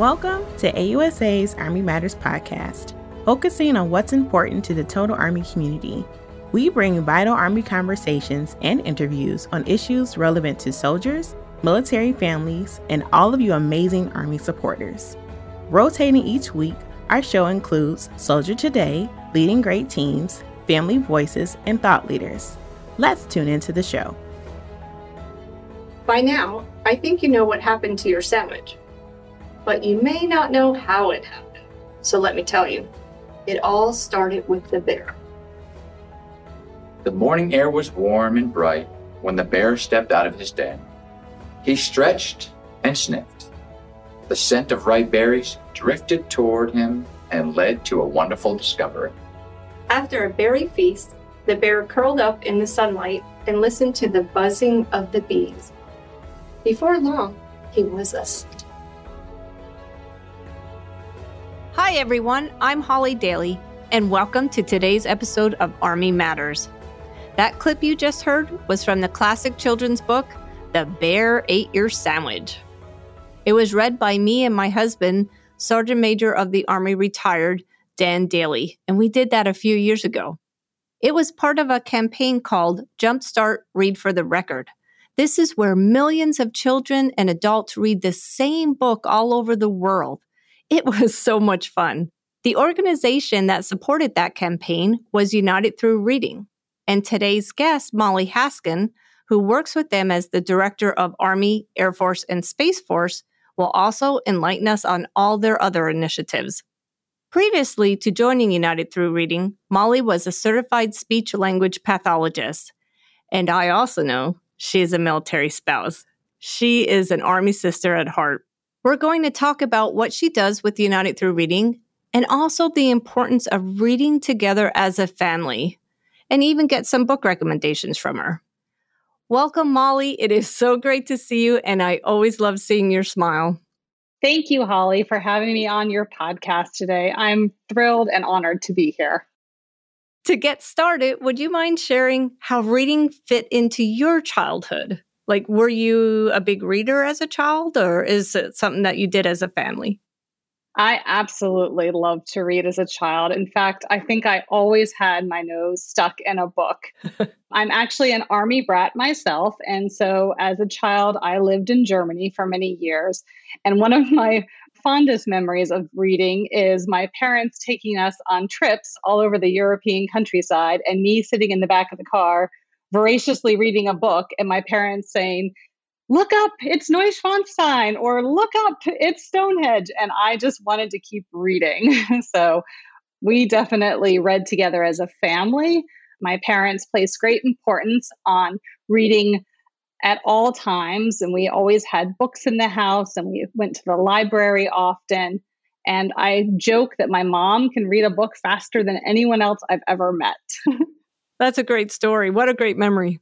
Welcome to AUSA's Army Matters podcast, focusing on what's important to the total Army community. We bring vital Army conversations and interviews on issues relevant to soldiers, military families, and all of you amazing Army supporters. Rotating each week, our show includes Soldier Today, Leading Great Teams, Family Voices, and Thought Leaders. Let's tune into the show. By now, I think you know what happened to your sandwich, but you may not know how it happened. So let me tell you, it all started with the bear. The morning air was warm and bright when the bear stepped out of his den. He stretched and sniffed. The scent of ripe berries drifted toward him and led to a wonderful discovery. After a berry feast, the bear curled up in the sunlight and listened to the buzzing of the bees. Before long, he was asleep. Hi, everyone. I'm Holly Dailey, and welcome to today's episode of Army Matters. That clip you just heard was from the classic children's book, The Bear Ate Your Sandwich. It was read by me and my husband, Sergeant Major of the Army retired, Dan Dailey, and we did that a few years ago. It was part of a campaign called Jumpstart Read for the Record. This is where millions of children and adults read the same book all over the world. It was so much fun. The organization that supported that campaign was United Through Reading. And today's guest, Molly Haskin, who works with them as the director of Army, Air Force, and Space Force, will also enlighten us on all their other initiatives. Previously to joining United Through Reading, Molly was a certified speech language pathologist. And I also know she is a military spouse. She is an Army sister at heart. We're going to talk about what she does with United Through Reading and also the importance of reading together as a family and even get some book recommendations from her. Welcome, Molly. It is so great to see you, and I always love seeing your smile. Thank you, Holly, for having me on your podcast today. I'm thrilled and honored to be here. To get started, would you mind sharing how reading fit into your childhood? Like, were you a big reader as a child, or is it something that you did as a family? I absolutely loved to read as a child. In fact, I think I always had my nose stuck in a book. I'm actually an army brat myself. And so as a child, I lived in Germany for many years. And one of my fondest memories of reading is my parents taking us on trips all over the European countryside and me sitting in the back of the car voraciously reading a book and my parents saying, look up, it's Neuschwanstein, or look up, it's Stonehenge. And I just wanted to keep reading. so we definitely read together as a family. My parents placed great importance on reading at all times, and we always had books in the house, and we went to the library often. And I joke that my mom can read a book faster than anyone else I've ever met. That's a great story. What a great memory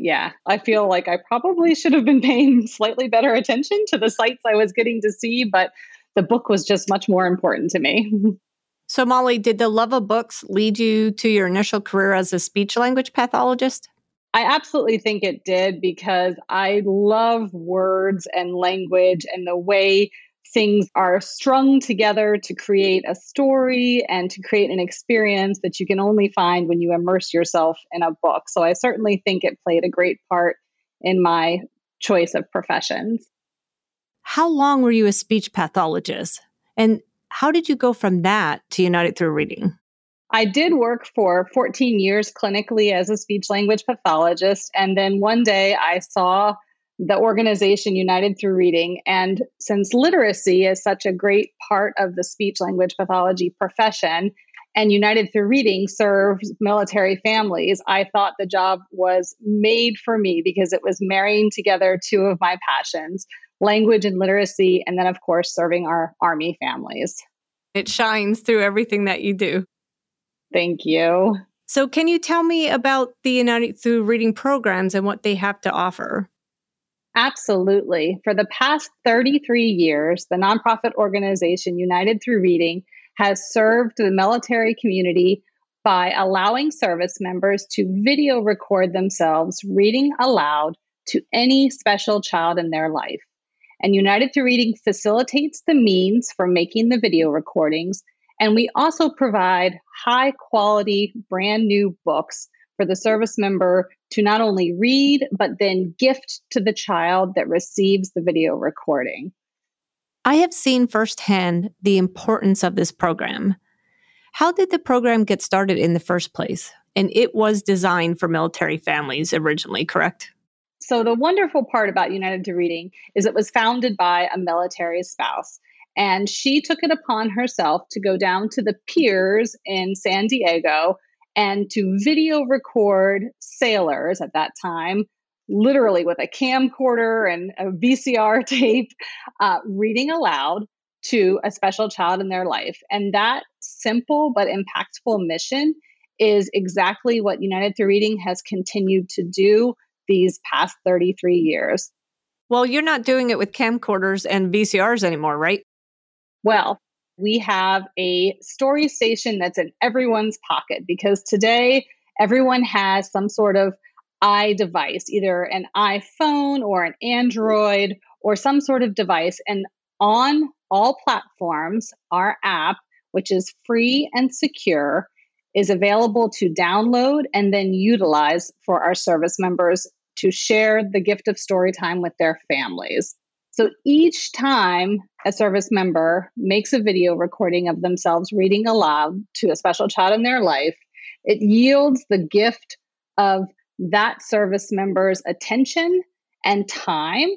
yeah, I feel like I probably should have been paying slightly better attention to the sites I was getting to see, but the book was just much more important to me. So, Molly, did the love of books lead you to your initial career as a speech language pathologist? I absolutely think it did because I love words and language and the way things are strung together to create a story and to create an experience that you can only find when you immerse yourself in a book. So I certainly think it played a great part in my choice of professions. How long were you a speech pathologist? And how did you go from that to United Through Reading? I did work for 14 years clinically as a speech language pathologist. And then one day I saw the organization United Through Reading. And since literacy is such a great part of the speech language pathology profession, and United Through Reading serves military families, I thought the job was made for me because it was marrying together two of my passions language and literacy, and then, of course, serving our Army families. It shines through everything that you do. Thank you. So, can you tell me about the United Through Reading programs and what they have to offer? Absolutely. For the past 33 years, the nonprofit organization United Through Reading has served the military community by allowing service members to video record themselves reading aloud to any special child in their life. And United Through Reading facilitates the means for making the video recordings. And we also provide high quality, brand new books for the service member to not only read, but then gift to the child that receives the video recording. I have seen firsthand the importance of this program. How did the program get started in the first place? And it was designed for military families originally, correct? So, the wonderful part about United to Reading is it was founded by a military spouse. And she took it upon herself to go down to the piers in San Diego and to video record sailors at that time, literally with a camcorder and a VCR tape, uh, reading aloud to a special child in their life. And that simple but impactful mission is exactly what United Through Reading has continued to do these past 33 years. Well, you're not doing it with camcorders and VCRs anymore, right? Well, we have a story station that's in everyone's pocket because today everyone has some sort of i device, either an iPhone or an Android or some sort of device. And on all platforms, our app, which is free and secure, is available to download and then utilize for our service members to share the gift of story time with their families. So each time a service member makes a video recording of themselves reading aloud to a special child in their life, it yields the gift of that service member's attention and time.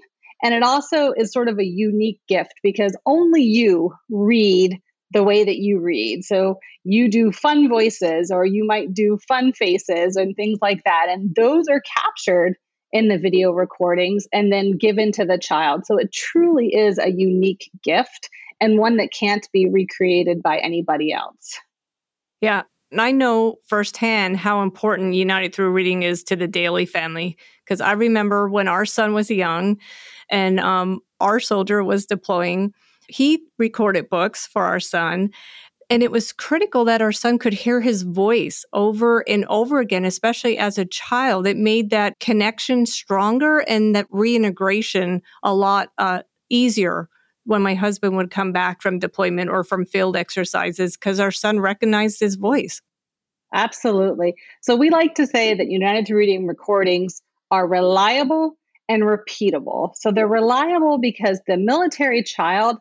And it also is sort of a unique gift because only you read the way that you read. So you do fun voices or you might do fun faces and things like that. And those are captured in the video recordings and then given to the child. So it truly is a unique gift and one that can't be recreated by anybody else. Yeah. And I know firsthand how important United Through Reading is to the Dailey family because I remember when our son was young and um, our soldier was deploying he recorded books for our son. And it was critical that our son could hear his voice over and over again, especially as a child. It made that connection stronger and that reintegration a lot uh, easier when my husband would come back from deployment or from field exercises because our son recognized his voice. Absolutely. So we like to say that United Reading recordings are reliable and repeatable. So they're reliable because the military child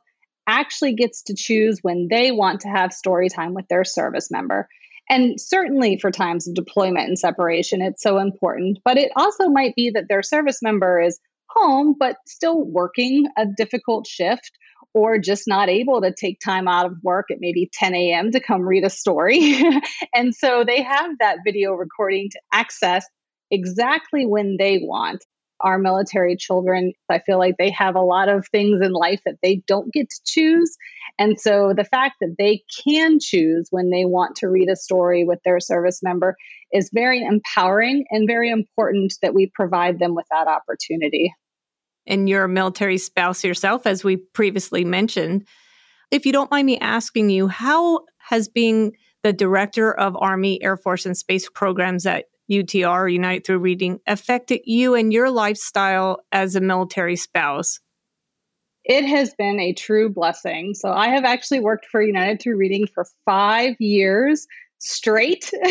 actually gets to choose when they want to have story time with their service member. And certainly for times of deployment and separation, it's so important. But it also might be that their service member is home, but still working a difficult shift or just not able to take time out of work at maybe 10 a.m. to come read a story. and so they have that video recording to access exactly when they want our military children, I feel like they have a lot of things in life that they don't get to choose. And so the fact that they can choose when they want to read a story with their service member is very empowering and very important that we provide them with that opportunity. And you're a military spouse yourself, as we previously mentioned. If you don't mind me asking you, how has being the director of Army, Air Force, and Space programs at UTR, Unite Through Reading, affected you and your lifestyle as a military spouse? It has been a true blessing. So, I have actually worked for United Through Reading for five years straight.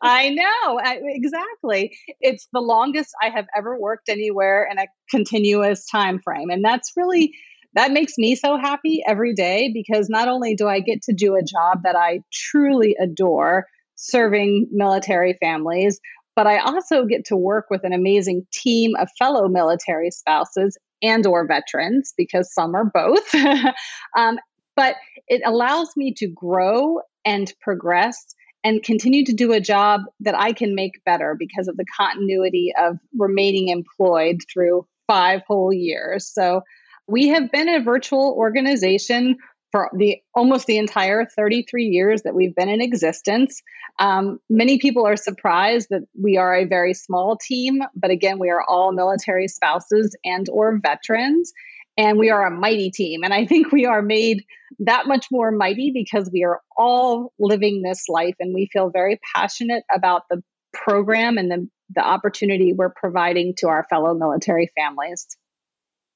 I know, exactly. It's the longest I have ever worked anywhere in a continuous time frame. And that's really that makes me so happy every day because not only do I get to do a job that I truly adore, serving military families, but I also get to work with an amazing team of fellow military spouses and or veterans because some are both. um, but it allows me to grow and progress and continue to do a job that I can make better because of the continuity of remaining employed through five whole years. So we have been a virtual organization for the almost the entire 33 years that we've been in existence. Um, many people are surprised that we are a very small team, but again, we are all military spouses and or veterans, and we are a mighty team. And I think we are made that much more mighty because we are all living this life, and we feel very passionate about the program and the, the opportunity we're providing to our fellow military families.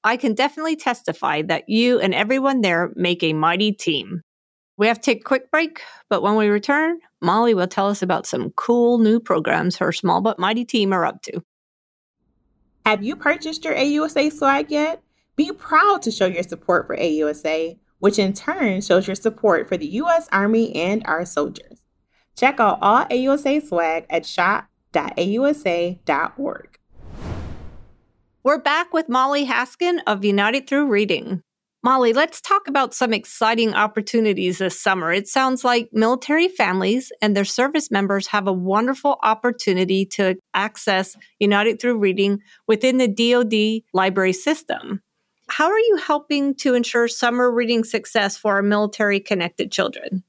I can definitely testify that you and everyone there make a mighty team. We have to take a quick break, but when we return, Molly will tell us about some cool new programs her small but mighty team are up to. Have you purchased your AUSA swag yet? Be proud to show your support for AUSA, which in turn shows your support for the U.S. Army and our soldiers. Check out all AUSA swag at shop.ausa.org. We're back with Molly Haskin of United Through Reading. Molly, let's talk about some exciting opportunities this summer. It sounds like military families and their service members have a wonderful opportunity to access United Through Reading within the DoD library system. How are you helping to ensure summer reading success for our military connected children?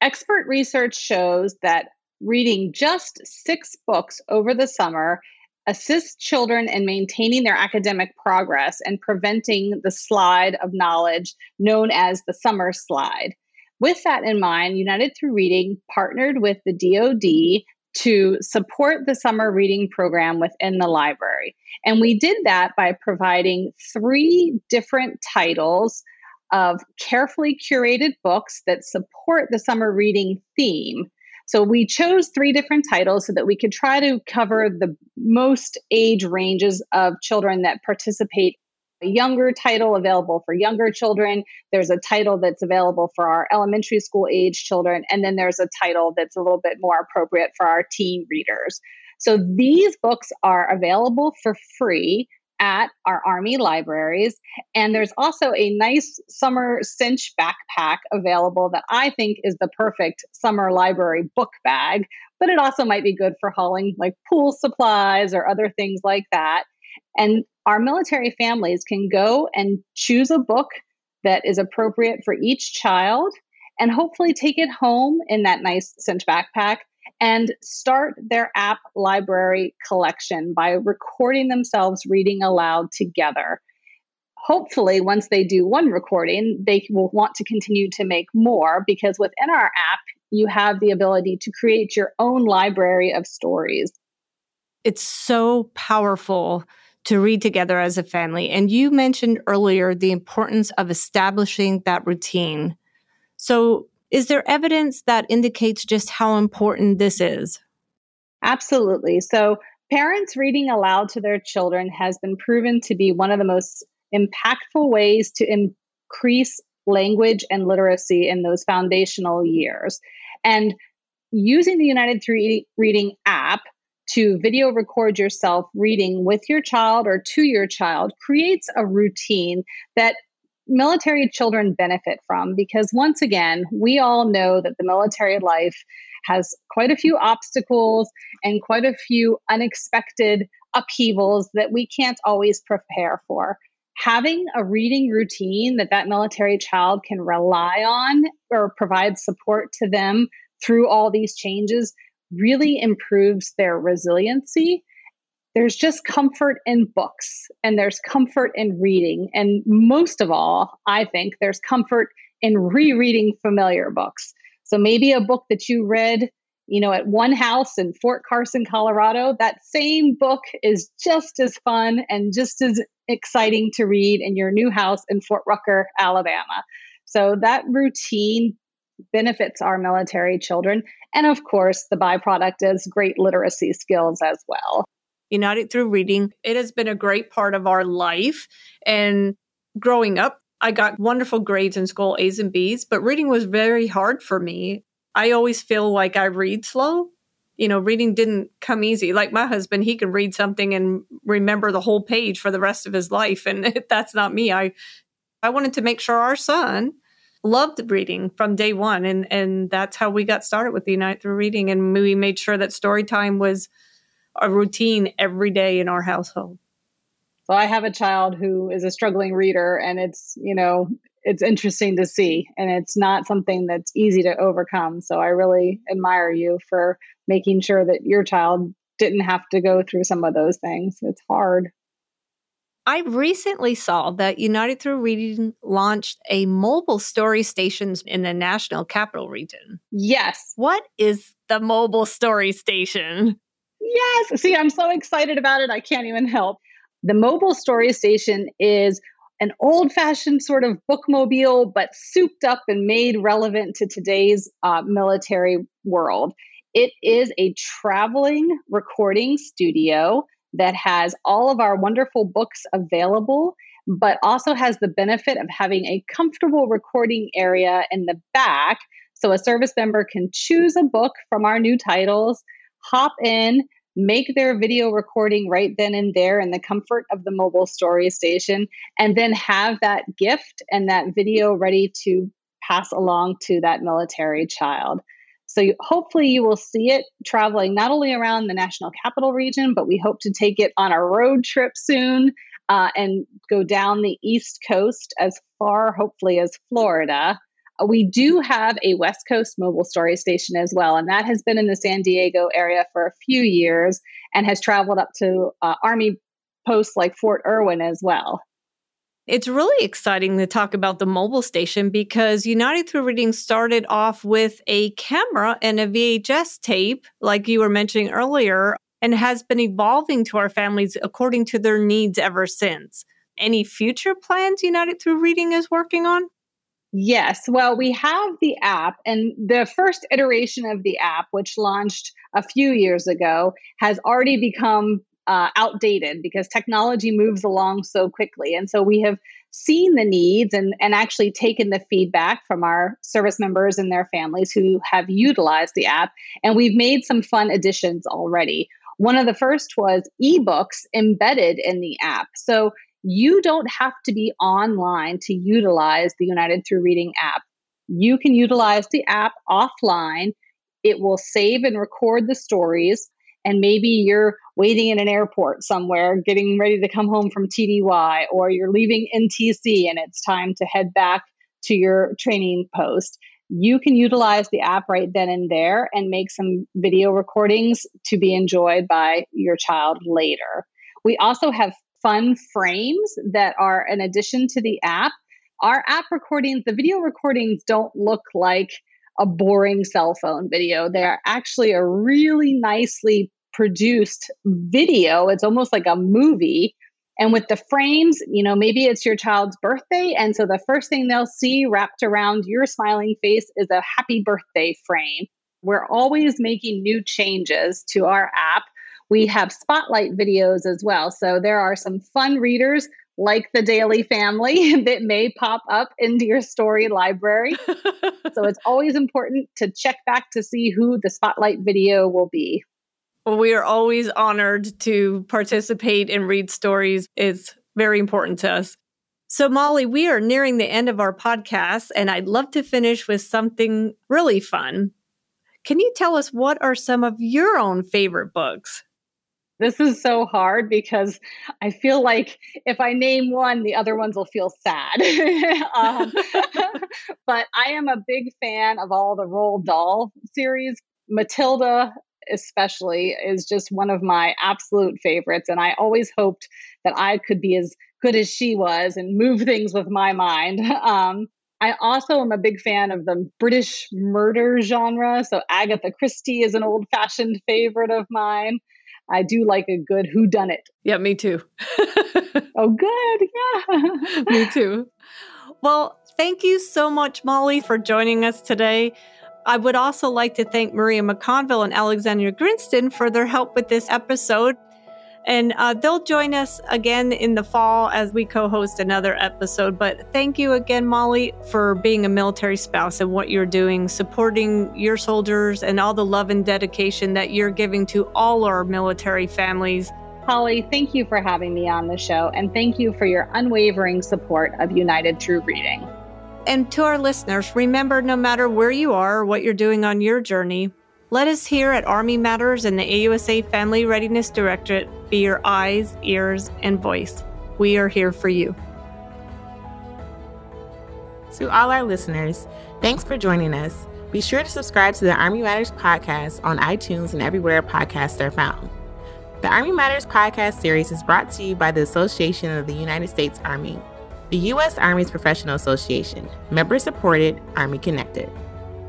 Expert research shows that reading just six books over the summer assist children in maintaining their academic progress and preventing the slide of knowledge known as the summer slide. With that in mind, United Through Reading partnered with the DoD to support the summer reading program within the library. And we did that by providing three different titles of carefully curated books that support the summer reading theme so we chose three different titles so that we could try to cover the most age ranges of children that participate. A younger title available for younger children. There's a title that's available for our elementary school age children. And then there's a title that's a little bit more appropriate for our teen readers. So these books are available for free at our Army libraries. And there's also a nice summer cinch backpack available that I think is the perfect summer library book bag, but it also might be good for hauling like pool supplies or other things like that. And our military families can go and choose a book that is appropriate for each child and hopefully take it home in that nice cinch backpack and start their app library collection by recording themselves reading aloud together. Hopefully, once they do one recording, they will want to continue to make more because within our app, you have the ability to create your own library of stories. It's so powerful to read together as a family. And you mentioned earlier the importance of establishing that routine. So, is there evidence that indicates just how important this is? Absolutely. So, parents reading aloud to their children has been proven to be one of the most impactful ways to increase language and literacy in those foundational years. And using the United Through Reading app to video record yourself reading with your child or to your child creates a routine that military children benefit from because once again, we all know that the military life has quite a few obstacles and quite a few unexpected upheavals that we can't always prepare for. Having a reading routine that that military child can rely on or provide support to them through all these changes really improves their resiliency there's just comfort in books and there's comfort in reading. And most of all, I think there's comfort in rereading familiar books. So maybe a book that you read, you know, at one house in Fort Carson, Colorado, that same book is just as fun and just as exciting to read in your new house in Fort Rucker, Alabama. So that routine benefits our military children. And of course, the byproduct is great literacy skills as well. United Through Reading. It has been a great part of our life. And growing up, I got wonderful grades in school, A's and B's, but reading was very hard for me. I always feel like I read slow. You know, reading didn't come easy. Like my husband, he can read something and remember the whole page for the rest of his life. And that's not me. I I wanted to make sure our son loved reading from day one. And and that's how we got started with the United Through Reading. And we made sure that story time was a routine every day in our household. So I have a child who is a struggling reader, and it's, you know, it's interesting to see, and it's not something that's easy to overcome. So I really admire you for making sure that your child didn't have to go through some of those things. It's hard. I recently saw that United Through Reading launched a mobile story stations in the National Capital Region. Yes. What is the mobile story station? Yes. See, I'm so excited about it. I can't even help. The mobile story station is an old fashioned sort of bookmobile, but souped up and made relevant to today's uh, military world. It is a traveling recording studio that has all of our wonderful books available, but also has the benefit of having a comfortable recording area in the back. So a service member can choose a book from our new titles, hop in, make their video recording right then and there in the comfort of the mobile story station, and then have that gift and that video ready to pass along to that military child. So you, hopefully you will see it traveling not only around the national capital region, but we hope to take it on a road trip soon uh, and go down the East Coast as far, hopefully, as Florida. We do have a West Coast mobile story station as well, and that has been in the San Diego area for a few years and has traveled up to uh, Army posts like Fort Irwin as well. It's really exciting to talk about the mobile station because United Through Reading started off with a camera and a VHS tape, like you were mentioning earlier, and has been evolving to our families according to their needs ever since. Any future plans United Through Reading is working on? Yes. Well, we have the app, and the first iteration of the app, which launched a few years ago, has already become uh, outdated because technology moves along so quickly. And so we have seen the needs and, and actually taken the feedback from our service members and their families who have utilized the app. And we've made some fun additions already. One of the first was ebooks embedded in the app. So you don't have to be online to utilize the United Through Reading app. You can utilize the app offline. It will save and record the stories. And maybe you're waiting in an airport somewhere, getting ready to come home from TDY, or you're leaving NTC and it's time to head back to your training post. You can utilize the app right then and there and make some video recordings to be enjoyed by your child later. We also have fun frames that are an addition to the app. Our app recordings, the video recordings don't look like a boring cell phone video. They are actually a really nicely produced video. It's almost like a movie. And with the frames, you know, maybe it's your child's birthday. And so the first thing they'll see wrapped around your smiling face is a happy birthday frame. We're always making new changes to our app we have spotlight videos as well. So there are some fun readers like the Dailey Family that may pop up into your story library. so it's always important to check back to see who the spotlight video will be. Well, we are always honored to participate and read stories. It's very important to us. So, Molly, we are nearing the end of our podcast, and I'd love to finish with something really fun. Can you tell us what are some of your own favorite books? This is so hard because I feel like if I name one, the other ones will feel sad. um, but I am a big fan of all the Roald Dahl series. Matilda, especially, is just one of my absolute favorites. And I always hoped that I could be as good as she was and move things with my mind. Um, I also am a big fan of the British murder genre. So Agatha Christie is an old fashioned favorite of mine. I do like a good who done it. Yeah, me too. oh good. Yeah. me too. Well, thank you so much Molly for joining us today. I would also like to thank Maria McConville and Alexandra Grinston for their help with this episode. And uh, they'll join us again in the fall as we co host another episode. But thank you again, Molly, for being a military spouse and what you're doing, supporting your soldiers and all the love and dedication that you're giving to all our military families. Holly, thank you for having me on the show, and thank you for your unwavering support of United Through Reading. And to our listeners, remember no matter where you are or what you're doing on your journey, let us here at Army Matters and the AUSA Family Readiness Directorate be your eyes, ears, and voice. We are here for you. To all our listeners, thanks for joining us. Be sure to subscribe to the Army Matters podcast on iTunes and everywhere podcasts are found. The Army Matters podcast series is brought to you by the Association of the United States Army, the U.S. Army's professional association, member supported, Army connected.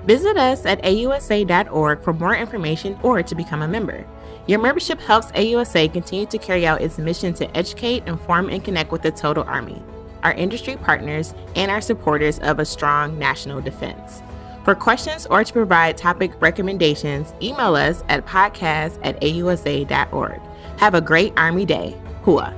Visit us at ausa.org for more information or to become a member. Your membership helps AUSA continue to carry out its mission to educate, inform, and connect with the total Army, our industry partners, and our supporters of a strong national defense. For questions or to provide topic recommendations, email us at podcast at ausa.org. Have a great Army Day. Hua.